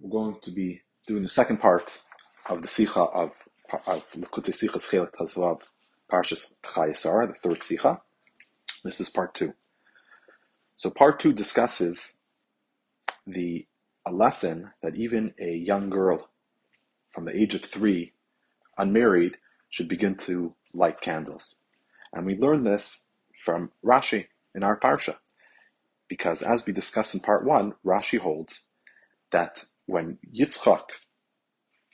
we're going to be doing the second part of the Sicha of, of Likutei Sichas Chelet Hazvav Parshas Chaya Sarah, the third Sicha. This is part two. So part two discusses the a lesson that even a young girl from the age of three, unmarried, should begin to light candles. And we learn this from Rashi in our Parsha. Because as we discussed in part one, Rashi holds that when Yitzchak,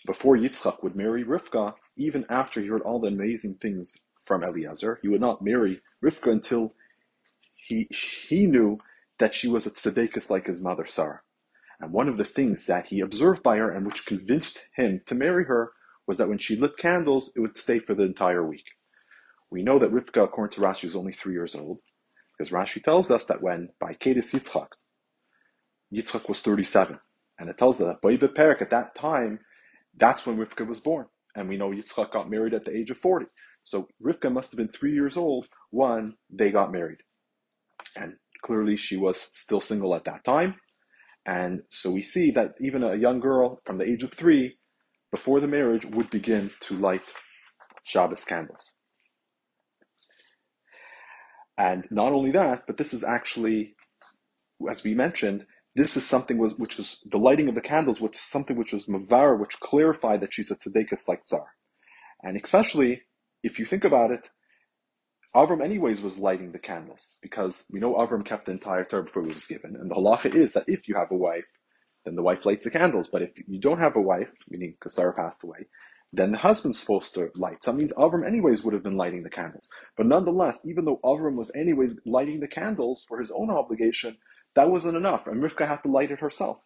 before Yitzchak would marry Rivka, even after he heard all the amazing things from Eliezer, he would not marry Rivka until he, he knew that she was a tzedekis like his mother Sarah. And one of the things that he observed by her and which convinced him to marry her was that when she lit candles, it would stay for the entire week. We know that Rivka, according to Rashi, was only three years old, because Rashi tells us that when by Kedis Yitzchak, Yitzchak was 37, and it tells us that by Perik at that time, that's when Rivka was born. And we know Yitzchak got married at the age of 40. So Rivka must have been three years old when they got married. And clearly she was still single at that time. And so we see that even a young girl from the age of three, before the marriage, would begin to light Shabbos candles. And not only that, but this is actually, as we mentioned, this is something was, which is the lighting of the candles, which is something which was mavar, which clarified that she's a tzedekah like tsar. And especially if you think about it, Avram anyways was lighting the candles because we know Avram kept the entire Torah before he was given. And the halacha is that if you have a wife, then the wife lights the candles. But if you don't have a wife, meaning because passed away, then the husband's supposed to light. So that means Avram anyways would have been lighting the candles. But nonetheless, even though Avram was anyways lighting the candles for his own obligation, that wasn't enough. And Rivka had to light it herself.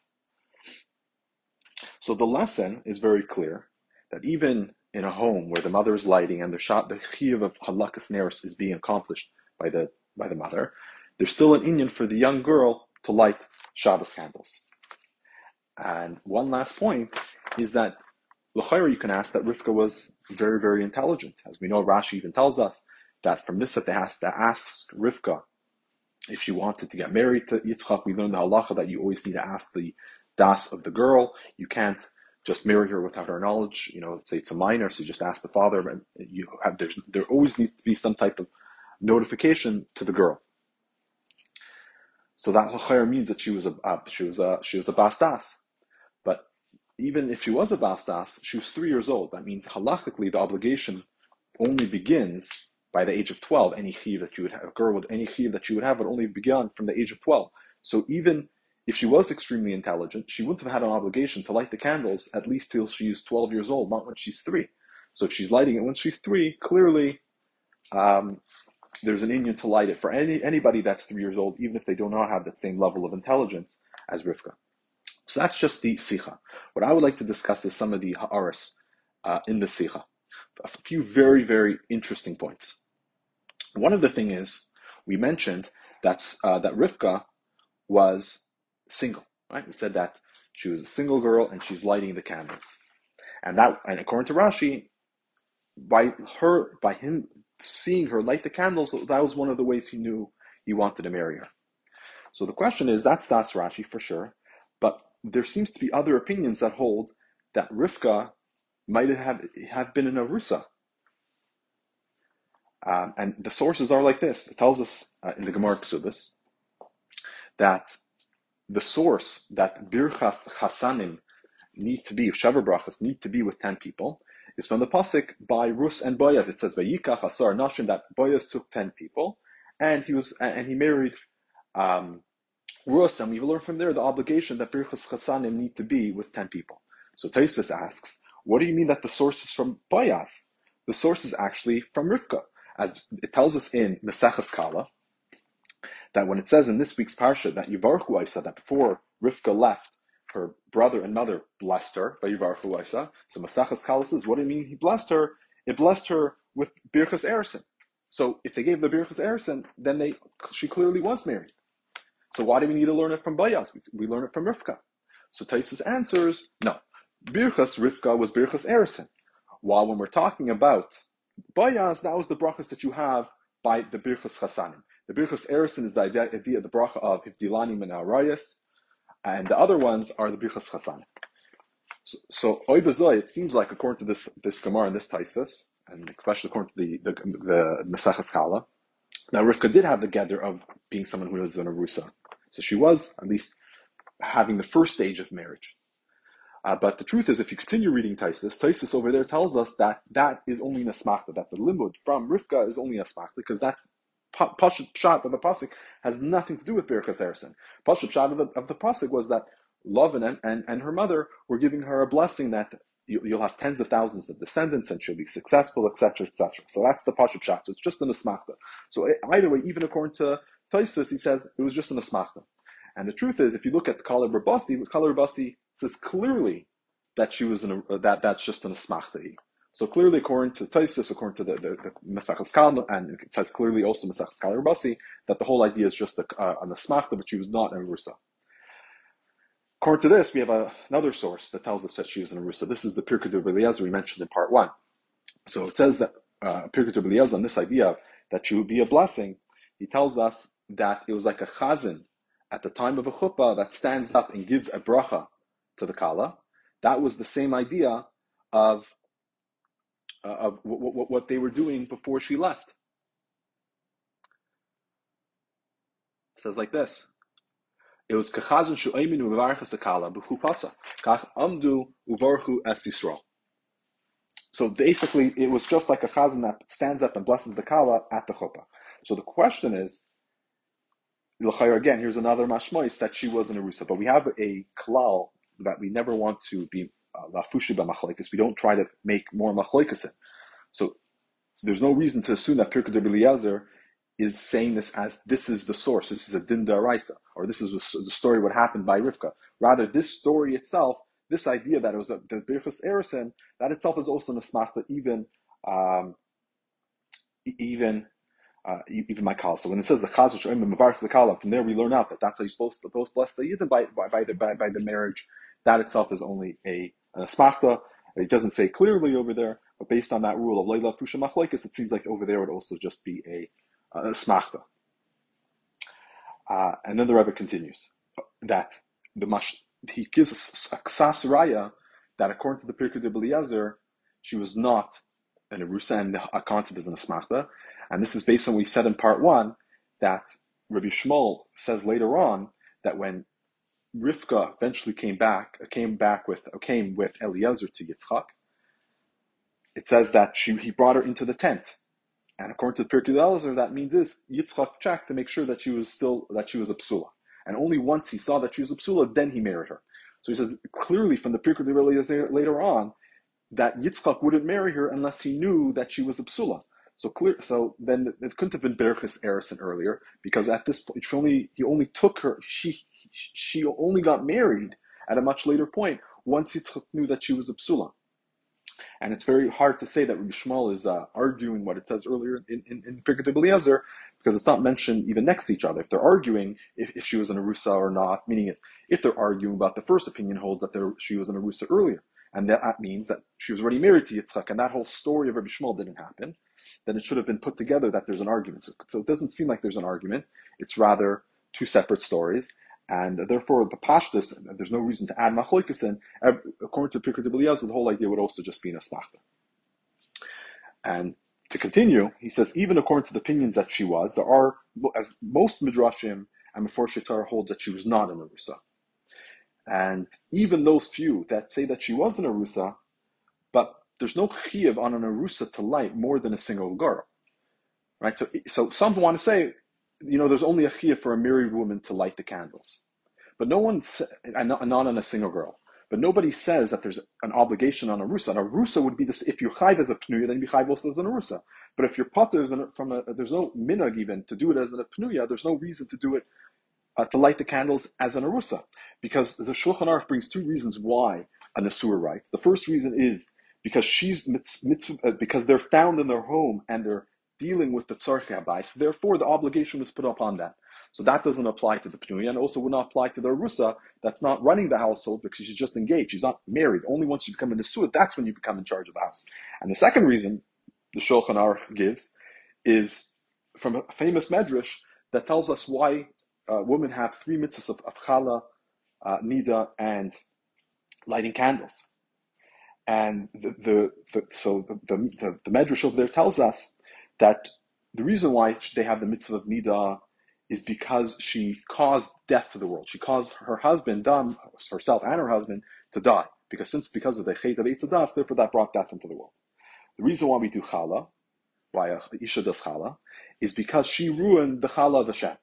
So the lesson is very clear that even in a home where the mother is lighting and the shot the chiyuv of hadlakas neris is being accomplished by the by the mother, there's still an inyan for the young girl to light Shabbos candles. And one last point is that L'chayr, you can ask that Rivka was very, very intelligent. As we know, Rashi even tells us that from this that they have to ask Rivka if she wanted to get married to Yitzchak. We learned the halacha that you always need to ask the das of the girl. You can't just marry her without her knowledge. You know, let's say it's a minor, so you just ask the father. And you have there always needs to be some type of notification to the girl. So that l'chayr means that she was a uh, she was a she was a bastas But even if she was a bastas, she was three years old. That means halachically the obligation only begins by the age of 12. Any chiv that you would have, a girl with any chiv that you would have would only begin from the age of 12. So even if she was extremely intelligent, she wouldn't have had an obligation to light the candles at least till she's 12 years old, not when she's three. So if she's lighting it when she's three, clearly um, there's an inyan to light it for any anybody that's three years old, even if they do not have that same level of intelligence as Rivka. So that's just the Sicha. What I would like to discuss is some of the Ha'aris uh, in the Sicha. A few very, very interesting points. One of the thing is, we mentioned that's, uh, that Rivka was single, right? We said that she was a single girl and she's lighting the candles. And that, and according to Rashi, by her, by him seeing her light the candles, that was one of the ways he knew he wanted to marry her. So the question is, that's Das Rashi for sure, but there seems to be other opinions that hold that Rivka might have, have been an Arusa. Um, and the sources are like this. It tells us uh, in the Gemara Ksubis that the source that Birchas Chasanim need to be, Sheva Brachas need to be with 10 people, is from the Pasik by Rus and Boaz. It says, Vayikach Asar Nashim, that Boaz took 10 people, and he was, and he married, um, Rus, and we learn from there the obligation that Birchas Chasanim need to be with 10 people. So Taisus asks, what do you mean that the source is from Boaz? The source is actually from Rivka. As it tells us in Mesechas Kala, that when it says in this week's parsha that Yivarchu Isa, that before Rivka left, her brother and mother blessed her by Yivarchu Isa. So Mesechas Kala says, what do you mean he blessed her? It blessed her with Birchas Eirusin. So if they gave the Birchas Eirusin, then they she clearly was married. So why do we need to learn it from Boaz? We, we learn it from Rivka. So Taisus answers, no. Birchas Rivka was Birchas Eirusin. While when we're talking about Boaz, that was the brachas that you have by the Birchas Chasanim. The Birchas Eirusin is the idea, of the bracha of Hivdilani Arayas, and the other ones are the Birchas Chasanim. So, so it seems like according to this this Gemara and this Taisvis, and especially according to the the, the Mesachas Kala, now Rivka did have the gather of being someone who was an Arusa. So she was at least having the first stage of marriage. Uh, but the truth is, if you continue reading Taisus, Taisus over there tells us that that is only Nasmachta, that the limud from Rivka is only Nasmachta, because that's Pashut Pshat of the Pasuk has nothing to do with Birchas Eirusin. Pashut Pshat of the, of the Pasuk was that Lovin and, and, and her mother were giving her a blessing that you, will have tens of thousands of descendants and she'll be successful, etc., etc. So that's the Pashut Pshat. So it's just an Asmachta. So either way, even according to Taisus, he says it was just an Asmachta. And the truth is, if you look at Kala Rabasi, Kala Rabasi says clearly that she was in a, that that's just an asmachtai. So clearly, according to Taisus, according to the, the, the Mesachas Kal, and it says clearly also Mesachas Kal Rabasi, that the whole idea is just a, uh, an asmachta, but she was not an Rusa. According to this, we have a, another source that tells us that she was an Rusa. This is the Pirkei Eliezer we mentioned in part one. So it says that uh, Pirkei Eliezer on this idea that she would be a blessing, he tells us that it was like a chazan at the time of a chuppah that stands up and gives a bracha to the kala. That was the same idea of uh, of w- w- what they were doing before she left. It says like this. It was kachazon shu'aymin uvarchas akala b'chupasa kach amdu uvarchu es. So basically, it was just like a chazan that stands up and blesses the kala at the chuppah. So the question is, again, here's another mashmois that she was an erusa, but we have a klal that we never want to be uh, lafusha uh, We don't try to make more machloikas in. So there's no reason to assume that Pirkei Eliezer is saying this as this is the source. This is a din daraisa, or this is the story what happened by Rivka. Rather, this story itself, this idea that it was a, Birchas Eirusin, that itself is also an asmachta, even um, even uh, even my kal. So when it says the chazush the kala, from there we learn out that that's how you're supposed to both bless the yidden by, by, by, the by, by the marriage that itself is only a, an. It doesn't say clearly over there, but based on that rule of leila pusha machlekes, it seems like over there would also just be a, a. Uh, and then the Rebbe continues that the mash, he gives a, a ksas raya that according to the Pirkei Eliezer, she was not an erusa and a concept is an asmachta, and this is based on what we said in part one that Rabbi Shmuel says later on that when Rivka eventually came back, came back with, came with Eliezer to Yitzchak. It says that she, he brought her into the tent. And according to the Pirkei Eliezer, that means is Yitzchak checked to make sure that she was still, that she was a psula. And only once he saw that she was a psula, then he married her. So he says clearly from the Pirkei Eliezer later on that Yitzchak wouldn't marry her unless he knew that she was a psula. So clear. So then it couldn't have been Berachis Eirusin earlier because at this point, she only he only took her. She she only got married at a much later point once Yitzchak knew that she was a psula. And it's very hard to say that Rabbi Shmuel is uh, arguing what it says earlier in, in, in Pirkei because it's not mentioned even next to each other. If they're arguing if, if she was an Arusa or not, meaning it's if they're arguing about the first opinion holds that there, she was an Arusa earlier. And that, that means that she was already married to Yitzchak, and that whole story of Rabbi Shmuel didn't happen. Then it should have been put together that there's an argument. So, so it doesn't seem like there's an argument. It's rather two separate stories. And therefore, the pashtus, there's no reason to add machlokes in. According to Pirkei Eliezer, the whole idea would also just be an asmachta. And to continue, he says, even according to the opinions that she was, there are, as most midrashim and before Shaitar holds that she was not an arusa. And even those few that say that she was an arusa, but there's no chiyuv on an arusa to light more than a single girl, right? So, so some want to say you know, there's only a chiyah for a married woman to light the candles. But no one, and not, on a single girl. But nobody says that there's an obligation on a rusa. And a rusa would be this, if you're chayv as a pnuya, then you chayv also as an rusa. But if you're potter from a, there's no minag even to do it as a pnuya, there's no reason to do it, uh, to light the candles as an arusa. Because the Shulchan Aruch brings two reasons why a Nasur writes. The first reason is because she's mitzvah, uh, because they're found in their home and they're dealing with the tzarchi habayis. Therefore, the obligation was put upon them. So that doesn't apply to the pnuya, and also would not apply to the rusa that's not running the household because she's just engaged. She's not married. Only once you become a nesuah, that's when you become in charge of the house. And the second reason the Shulchan Aruch gives is from a famous medrash that tells us why uh, women have three mitzvahs of, of uh, nida, and lighting candles. And the, the, the so the, the, the Medrash over there tells us that the reason why they have the mitzvah of Nida is because she caused death to the world. She caused her husband, herself and her husband, to die. Because since because of the chait of Eitz Hadaas, therefore that brought death into the world. The reason why we do challah, why Isha does challah, is because she ruined the challah of Hashem.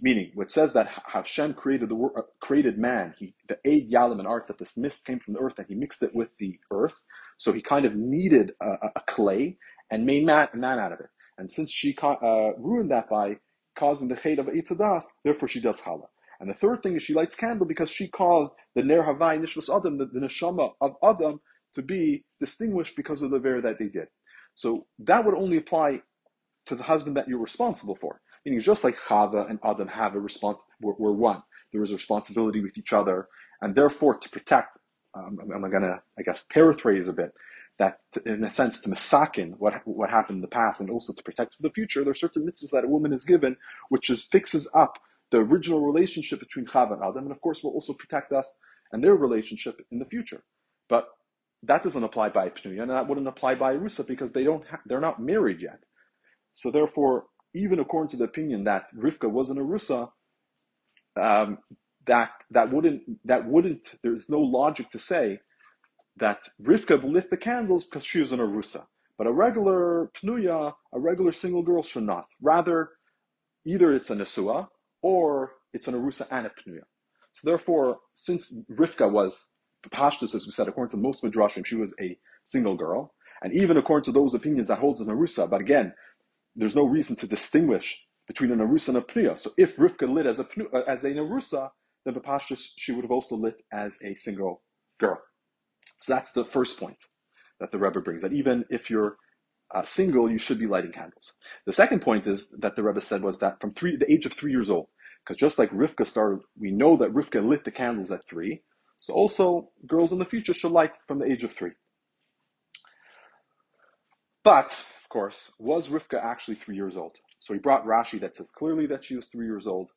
Meaning, what says that Hashem created the uh, created man, he the eight yalim and arts that this mist came from the earth and he mixed it with the earth, so he kind of needed a, a clay and made man, man out of it. And since she uh, ruined that by causing the chait of Eitz Hadaas, therefore she does challah. And the third thing is she lights candle because she caused the Ner Havai Nishmas Adam, the, the neshama of Adam, to be distinguished because of the ver that they did. So that would only apply to the husband that you're responsible for. Meaning, just like Chava and Adam have a response, we're, we're one. There is a responsibility with each other, and therefore to protect. Um, I'm, I'm going to, I guess, paraphrase a bit that, in a sense, to misakin what what happened in the past, and also to protect for the future. There are certain mitzvahs that a woman is given, which is fixes up the original relationship between Chav and Adam, and of course will also protect us and their relationship in the future. But that doesn't apply by Pnuya, and that wouldn't apply by Rusa because they don't ha- they're not married yet. So therefore, even according to the opinion that Rivka wasn't a Rusa, um, that that wouldn't that wouldn't there's no logic to say that Rivka lit the candles because she was an Arusa. But a regular Pnuya, a regular single girl should not. Rather, either it's a Nesua or it's an Arusa and a Pnuya. So therefore, since Rivka was Pashtus, as we said, according to most Midrashim, she was a single girl. And even according to those opinions that holds an Arusa, but again, there's no reason to distinguish between an Arusa and a Pnuya. So if Rivka lit as a uh, as an Arusa, then Pashtus, she would have also lit as a single girl. So that's the first point that the Rebbe brings, that even if you're uh, single, you should be lighting candles. The second point is that the Rebbe said was that from three, the age of three years old, because just like Rivka started, we know that Rivka lit the candles at three. So also, girls in the future should light from the age of three. But, of course, was Rivka actually three years old? So he brought Rashi that says clearly that she was three years old,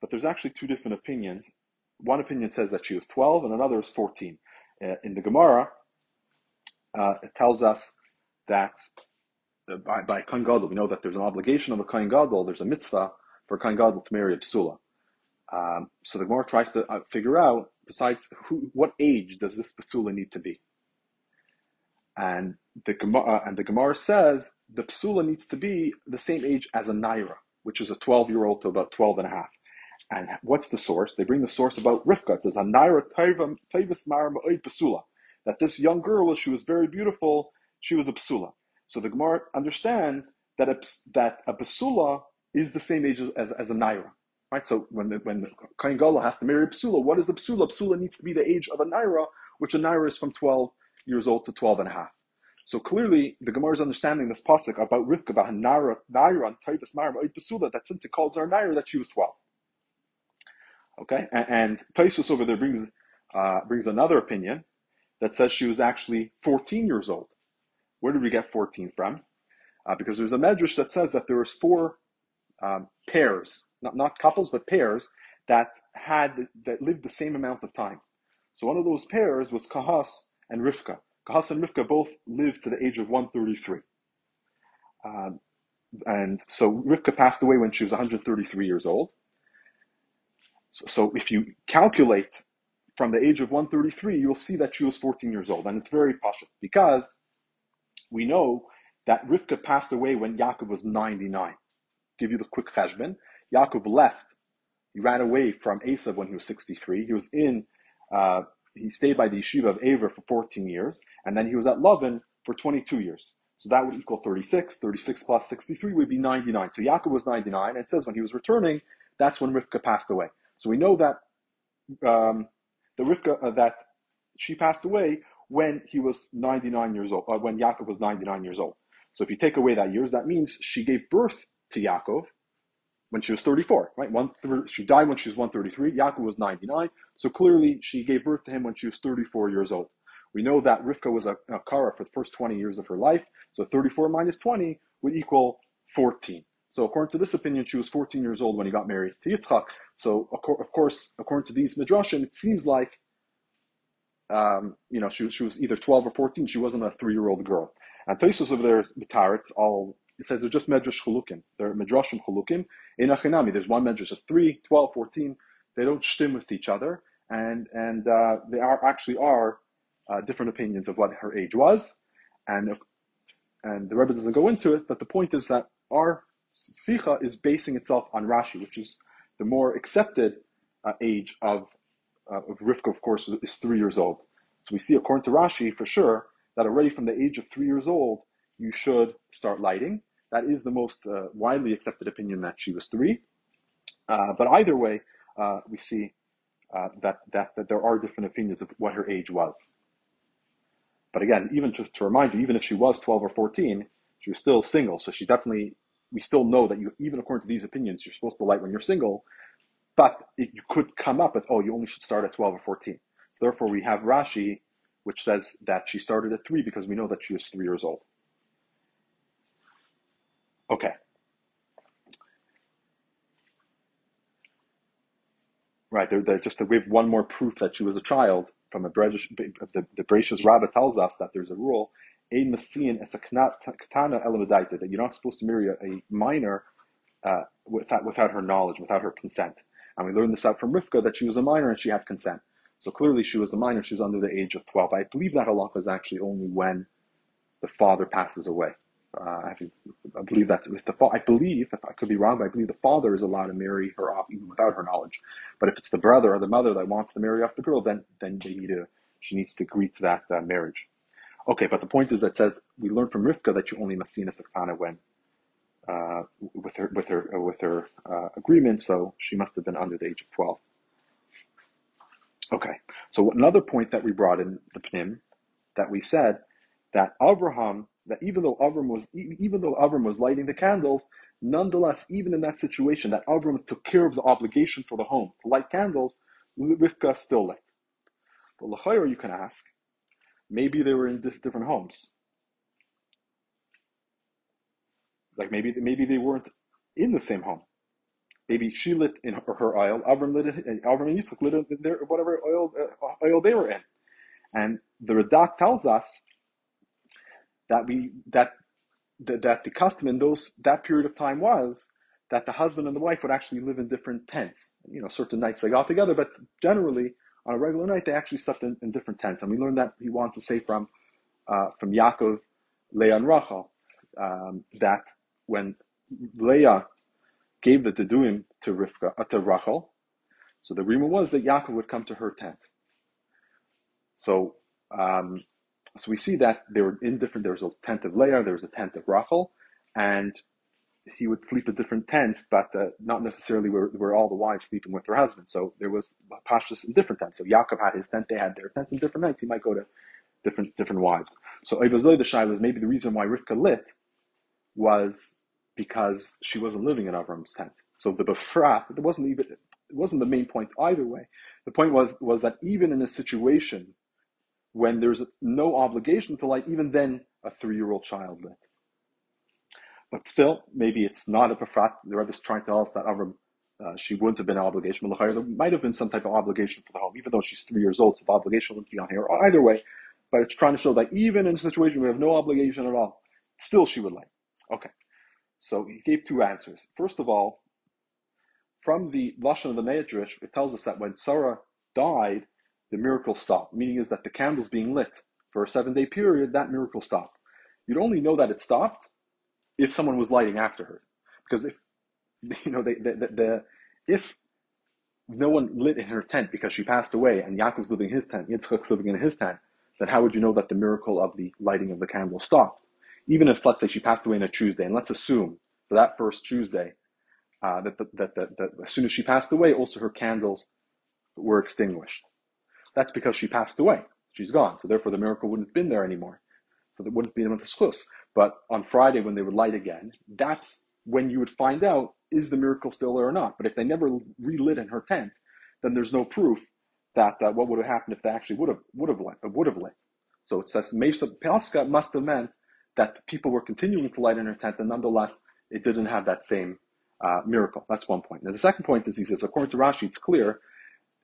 but there's actually two different opinions. One opinion says that she was 12, and another is 14. Uh, in the Gemara, uh, it tells us that by, by Kohen Gadol, we know that there's an obligation of a Kohen Gadol, there's a mitzvah for a Kohen Gadol to marry a Psula. Um, so the Gemara tries to uh, figure out, besides who, what age does this Psula need to be? And the Gemara, uh, and the Gemara says the Psula needs to be the same age as a Naira, which is a 12 year old to about 12 and a half. And what's the source? They bring the source about Rivka. It says, Naira Psula. That this young girl, she was very beautiful, she was a Psula. So the Gemara understands that a, that a Psula is the same age as, as a naira. Right? So when the, when Kohen Gadol has to marry a psula, what is a psula? Psula needs to be the age of a naira, which a naira is from 12 years old to 12 and a half. So clearly, the Gemara is understanding this pasuk about Rivka, about naira, naira, psula, that since it calls her naira, that she was 12. Okay, and, and Taisus over there brings uh, brings another opinion that says she was actually 14 years old. Where did we get 14 from? Uh, because there's a medrash that says that there was four um, pairs, not, not couples, but pairs that had that lived the same amount of time. So one of those pairs was Kahas and Rivka. Kahas and Rivka both lived to the age of 133. Um, and so Rivka passed away when she was 133 years old. So, if you calculate from the age of 133, you'll see that she was 14 years old. And it's very posh because we know that Rivka passed away when Yaakov was 99 give you the quick cheshbon. Yaakov left. He ran away from Esav when he was 63. He was in, uh, he stayed by the yeshiva of Aver for 14 years, and then he was at Lovin for 22 years. So that would equal 36. 36 plus 63 would be 99. So Yaakov was 99, and it says when he was returning, that's when Rivka passed away. So we know that um, the Rivka, uh, that she passed away when he was 99 years old, uh, when Yaakov was 99 years old. So if you take away that years, that means she gave birth to Yaakov when she was 34, right? One, she died when she was 133. Yaakov was 99. So clearly she gave birth to him when she was 34 years old. We know that Rivka was a, a Kara for the first 20 years of her life. So 34 minus 20 would equal 14. So according to this opinion, she was 14 years old when he got married to Yitzchak. So of course, according to these midrashim, it seems like um, you know, she, she was either 12 or 14. She wasn't a three-year-old girl. And Tosus over there, it's all, it says they're just medrash chalukim. They're medrashim chalukim. In Achinami, there's one medrash that's 3, 12, 14. They don't stim with each other. And, and uh, they are actually are uh, different opinions of what her age was. And, and the Rebbe doesn't go into it, but the point is that our Sicha is basing itself on Rashi, which is the more accepted uh, age of, uh, of Rivka, of course, is three years old. So we see, according to Rashi, for sure, that already from the age of three years old, you should start lighting. That is the most uh, widely accepted opinion that she was three. Uh, but either way, uh, we see uh, that, that, that there are different opinions of what her age was. But again, even to, to remind you, even if she was 12 or 14, she was still single. So she definitely we still know that you, even according to these opinions, you're supposed to light when you're single, but it, you could come up with, oh, you only should start at 12 or 14. So therefore, we have Rashi, which says that she started at three because we know that she was three years old. Okay. Right, there, there just we have one more proof that she was a child from a British, the, the Rabbah tells us that there's a rule a masian as a katana elemadaita, that you're not supposed to marry a, a minor uh, without, without her knowledge, without her consent. And we learned this out from Rivka that she was a minor and she had consent. So clearly she was a minor, she was under the age of 12. I believe that halacha is actually only when the father passes away. Uh, I, I, believe that's with the fa- I believe, if I could be wrong, but I believe the father is allowed to marry her off even without her knowledge. But if it's the brother or the mother that wants to marry off the girl, then then they need to she needs to agree to that uh, marriage. Okay, but the point is that says we learn from Rivka that you only masina sakfana when uh, with her with her uh, with her uh, agreement. So she must have been under the age of twelve. Okay, so another point that we brought in the pnim that we said that Avraham that even though Avram was even though Avram was lighting the candles, nonetheless, even in that situation, that Avram took care of the obligation for the home to light candles, Rivka still lit. But l'chayr, you can ask, Maybe they were in different homes. Like maybe maybe they weren't in the same home. Maybe she lit in her, her oil, Avram lit in, Avram and Yitzchak lit in their, whatever oil uh, they were in, and the Radak tells us that we that that, that the custom in those that period of time was that the husband and the wife would actually live in different tents. You know, certain nights they got together, but generally on a regular night, they actually slept in, in different tents. And we learned that he wants to say from uh, from Yaakov, Leah, and Rachel um, that when Leah gave the Teduim to Rivka, uh, to Rachel, so the rumor was that Yaakov would come to her tent. So, um, so we see that they were in different. There was a tent of Leah, there was a tent of Rachel, and he would sleep in different tents, but uh, not necessarily where, where all the wives sleeping with their husbands. So there was pashtus in different tents. So Yaakov had his tent, they had their tents in different nights. He might go to different different wives. So Ibazoi the Shai was maybe the reason why Rivka lit was because she wasn't living in Avram's tent. So the Befrat, it wasn't even it wasn't the main point either way. The point was was that even in a situation when there's no obligation to light, even then a three year old child lit. But still, maybe it's not a befrat. The Rebbe is trying to tell us that Avram, uh, she wouldn't have been an obligation. There might have been some type of obligation for the home, even though she's three years old, so the obligation wouldn't be on her. Either way, but it's trying to show that even in a situation where we have no obligation at all, still she would like. Okay. So he gave two answers. First of all, from the Lashon of the Medrash, it tells us that when Sarah died, the miracle stopped. Meaning is that the candles being lit for a seven day period, that miracle stopped. You'd only know that it stopped if someone was lighting after her. Because if, you know, they, the, the, the, if no one lit in her tent because she passed away and Yaakov's living in his tent, Yitzchak's living in his tent, then how would you know that the miracle of the lighting of the candle stopped? Even if, let's say, she passed away on a Tuesday, and let's assume for that first Tuesday uh, that, that, that, that, that as soon as she passed away, also her candles were extinguished. That's because she passed away. She's gone. So therefore the miracle wouldn't have been there anymore. So there wouldn't be enough schus. But on Friday, when they would light again, that's when you would find out is the miracle still there or not. But if they never relit in her tent, then there's no proof that what would have happened if they actually would have would have lit. Would have lit. So it says Pelska must have meant that people were continuing to light in her tent, and nonetheless it didn't have that same uh, miracle. That's one point. Now the second point is he says, according to Rashi, it's clear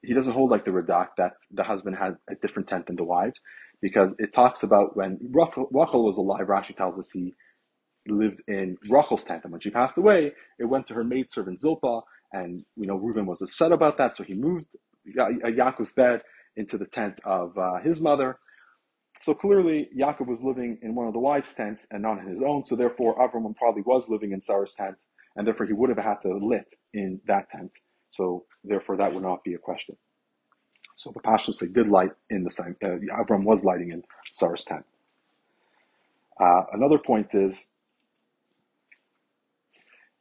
he doesn't hold like the Radak that the husband had a different tent than the wives, because it talks about when Rachel, was alive. Rashi tells us he lived in Rachel's tent, and when she passed away, it went to her maidservant Zilpah, and you know Reuben was upset about that, so he moved Yaakov's bed into the tent of uh, his mother. So clearly, Yaakov was living in one of the wives' tents and not in his own. So therefore, Avram probably was living in Sarah's tent, and therefore he would have had to lit in that tent. So therefore, that would not be a question. So the Pashas they did light in the same. Uh, Avram was lighting in Sarah's tent. Uh, another point is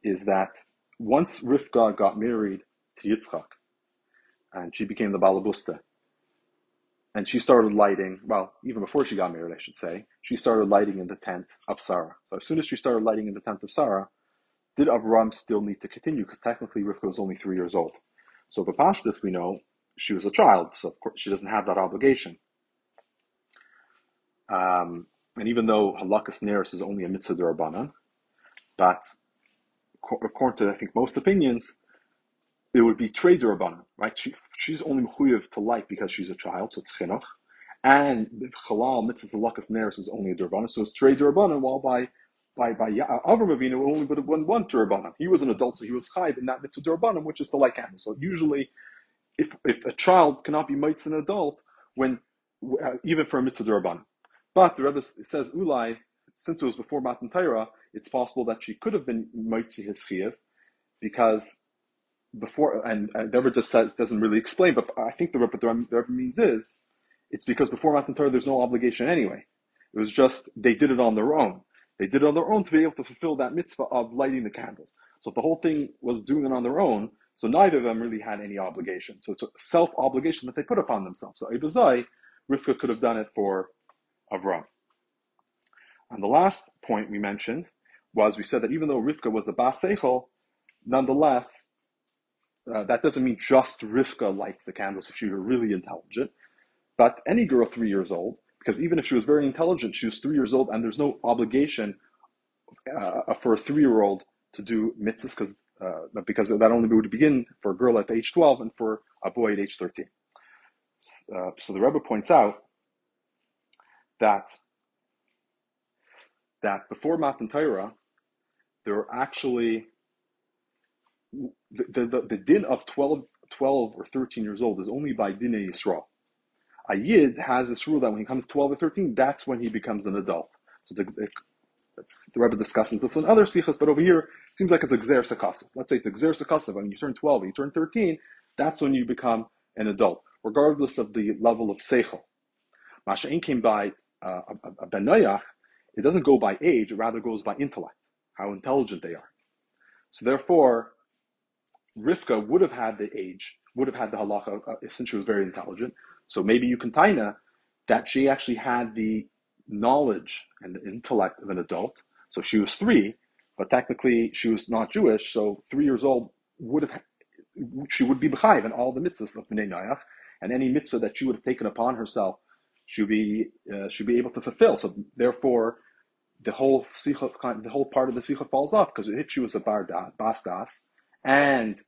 is that once Rivka got married to Yitzchak, and she became the Balabusta, and she started lighting, well, even before she got married, I should say, she started lighting in the tent of Sarah. So as soon as she started lighting in the tent of Sarah, did Avram still need to continue? Because technically Rivka was only three years old. So the Bapashtis, we know, she was a child, so of course she doesn't have that obligation. Um, and even though hadlakas neris is only a mitzvah derabanan, but according to I think most opinions, it would be trade derabanan, right? She, she's only mechuyev to light because she's a child, so it's chinuch. And halal mitzvah hadlakas neris is only a derabanan, so it's trade derabanan. While by by by Avram Avinu, only would have one derabanan. He was an adult, so he was chayv in that mitzvah derabanan, which is to light candles. So usually if if a child cannot be mitzvah an adult when uh, even for a mitzvah duraban. But the Rebbe says ulai since it was before Matan Torah, it's possible that she could have been mitzvah his chiyuv because before and, and the Rebbe just says doesn't really explain, but I think the Rebbe, the Rebbe means is it's because before Matan Torah there's no obligation anyway. It was just they did it on their own. They did it on their own to be able to fulfill that mitzvah of lighting the candles. So if the whole thing was doing it on their own, so neither of them really had any obligation. So it's a self obligation that they put upon themselves. So Ibazai, Rivka could have done it for Avram. And the last point we mentioned was we said that even though Rivka was a Bas Seichel, nonetheless, uh, that doesn't mean just Rivka lights the candles if she were really intelligent. But any girl three years old, because even if she was very intelligent, she was three years old, and there's no obligation uh, for a three year old to do mitzvahs because uh, because that only would begin for a girl at age 12 and for a boy at age 13. Uh, so the Rebbe points out that that before Matan Torah, there are actually the, the, the, din of 12, 12 or 13 years old is only by din Yisrael. A Yid has this rule that when he comes 12 or 13, that's when he becomes an adult. So it's, the Rebbe discusses this in other sikhs, but over here it seems like it's a gzer sakasa. Let's say it's a gzer sakasa. When you turn 12, you turn 13, that's when you become an adult, regardless of the level of seichel. Masha'in came by uh, a, a ben it doesn't go by age, it rather goes by intellect, how intelligent they are. So therefore, Rivka would have had the age, would have had the halacha uh, since she was very intelligent. So maybe you can taina that she actually had the knowledge and the intellect of an adult. So she was three, but technically she was not Jewish. So three years old would have she would be bechayiv in all the mitzvahs of Bnei Noach, and any mitzvah that she would have taken upon herself, she would be uh, should be able to fulfill. So therefore, the whole sicha, the whole part of the sicha falls off because if she was a bar da, basdas and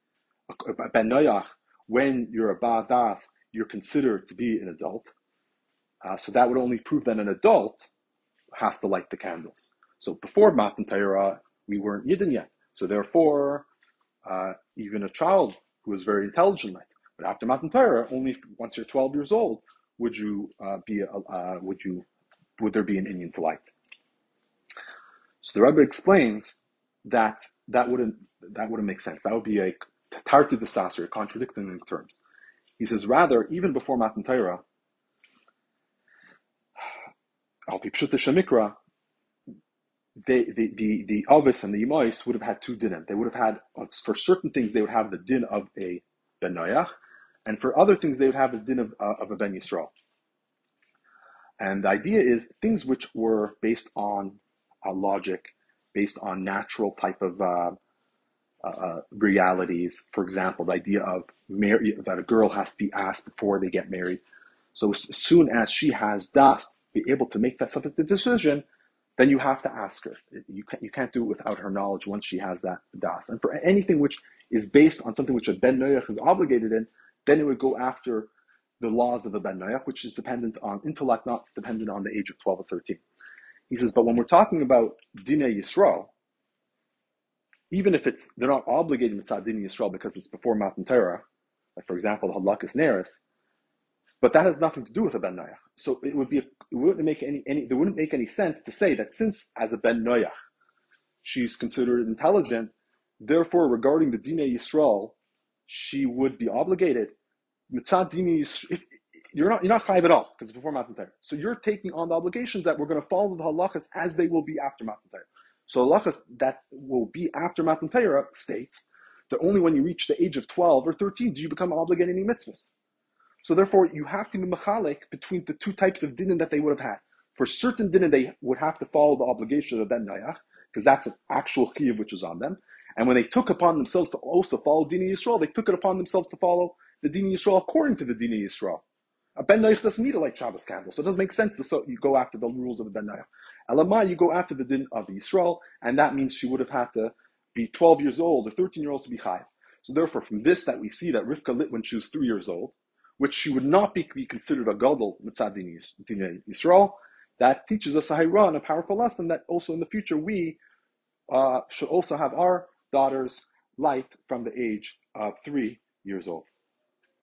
ben noyach, when you're a bar das, you're considered to be an adult. Uh, so that would only prove that an adult has to light the candles. So before Matan Torah, we weren't Yidden yet. So therefore, uh, even a child who was very intelligent. But after Matan Torah, only once you're 12 years old would you uh, be a, uh, would you would there be an inyan to light. So the Rebbe explains that that wouldn't that wouldn't make sense. That would be a tartei d'sasrei, contradicting terms. He says rather, even before Matan Torah, Al Shamikra, they, the, the, the Avis and the Yimois would have had two dinim. They would have had, for certain things, they would have the din of a Ben and for other things, they would have the din of, uh, of a Ben Yisrael. And the idea is things which were based on uh, logic, based on natural type of uh, uh, uh realities. For example, the idea of that a girl has to be asked before they get married. So as soon as she has das, be able to make that substantive decision, then you have to ask her. You can't, you can't do it without her knowledge once she has that das. And for anything which is based on something which a ben noyach is obligated in, then it would go after the laws of the Ben Noach, which is dependent on intellect, not dependent on the age of 12 or 13. He says, but when we're talking about Dinei Yisrael, even if it's they're not obligated mitzad Dinei Yisrael because it's before Matan Torah, like for example the Hadlakas Neris, but that has nothing to do with a Ben Noach. So it would be it wouldn't make any any there wouldn't make any sense to say that since as a Ben Noach she's considered intelligent, therefore regarding the dina Yisrael, she would be obligated. Mitzad Dinei Yisrael, you're not you're not chayiv at all because before Matan Torah. So you're taking on the obligations that we're going to follow the halachas as they will be after Matan Torah. So halachas that will be after Matan Torah states that only when you reach the age of twelve or thirteen do you become obligated any mitzvahs. So therefore, you have to be machalik between the two types of dinim that they would have had. For certain dinim, they would have to follow the obligation of ben nayach because that's an actual chiyuv which is on them. And when they took upon themselves to also follow Dini Yisrael, they took it upon themselves to follow the Dini Yisrael according to the Dini Yisrael. A Ben Noach doesn't need to light Shabbos candle, so it doesn't make sense to so you go after the rules of the Ben Noach. Elamai, you go after the din of Yisrael, and that means she would have had to be 12 years old or 13 years old to be chayiv. So therefore, from this that we see that Rivka lit when she was three years old, which she would not be, be considered a gadol mitzad din Yisrael, that teaches us a hayran, a powerful lesson that also in the future we uh, should also have our daughters light from the age of three years old.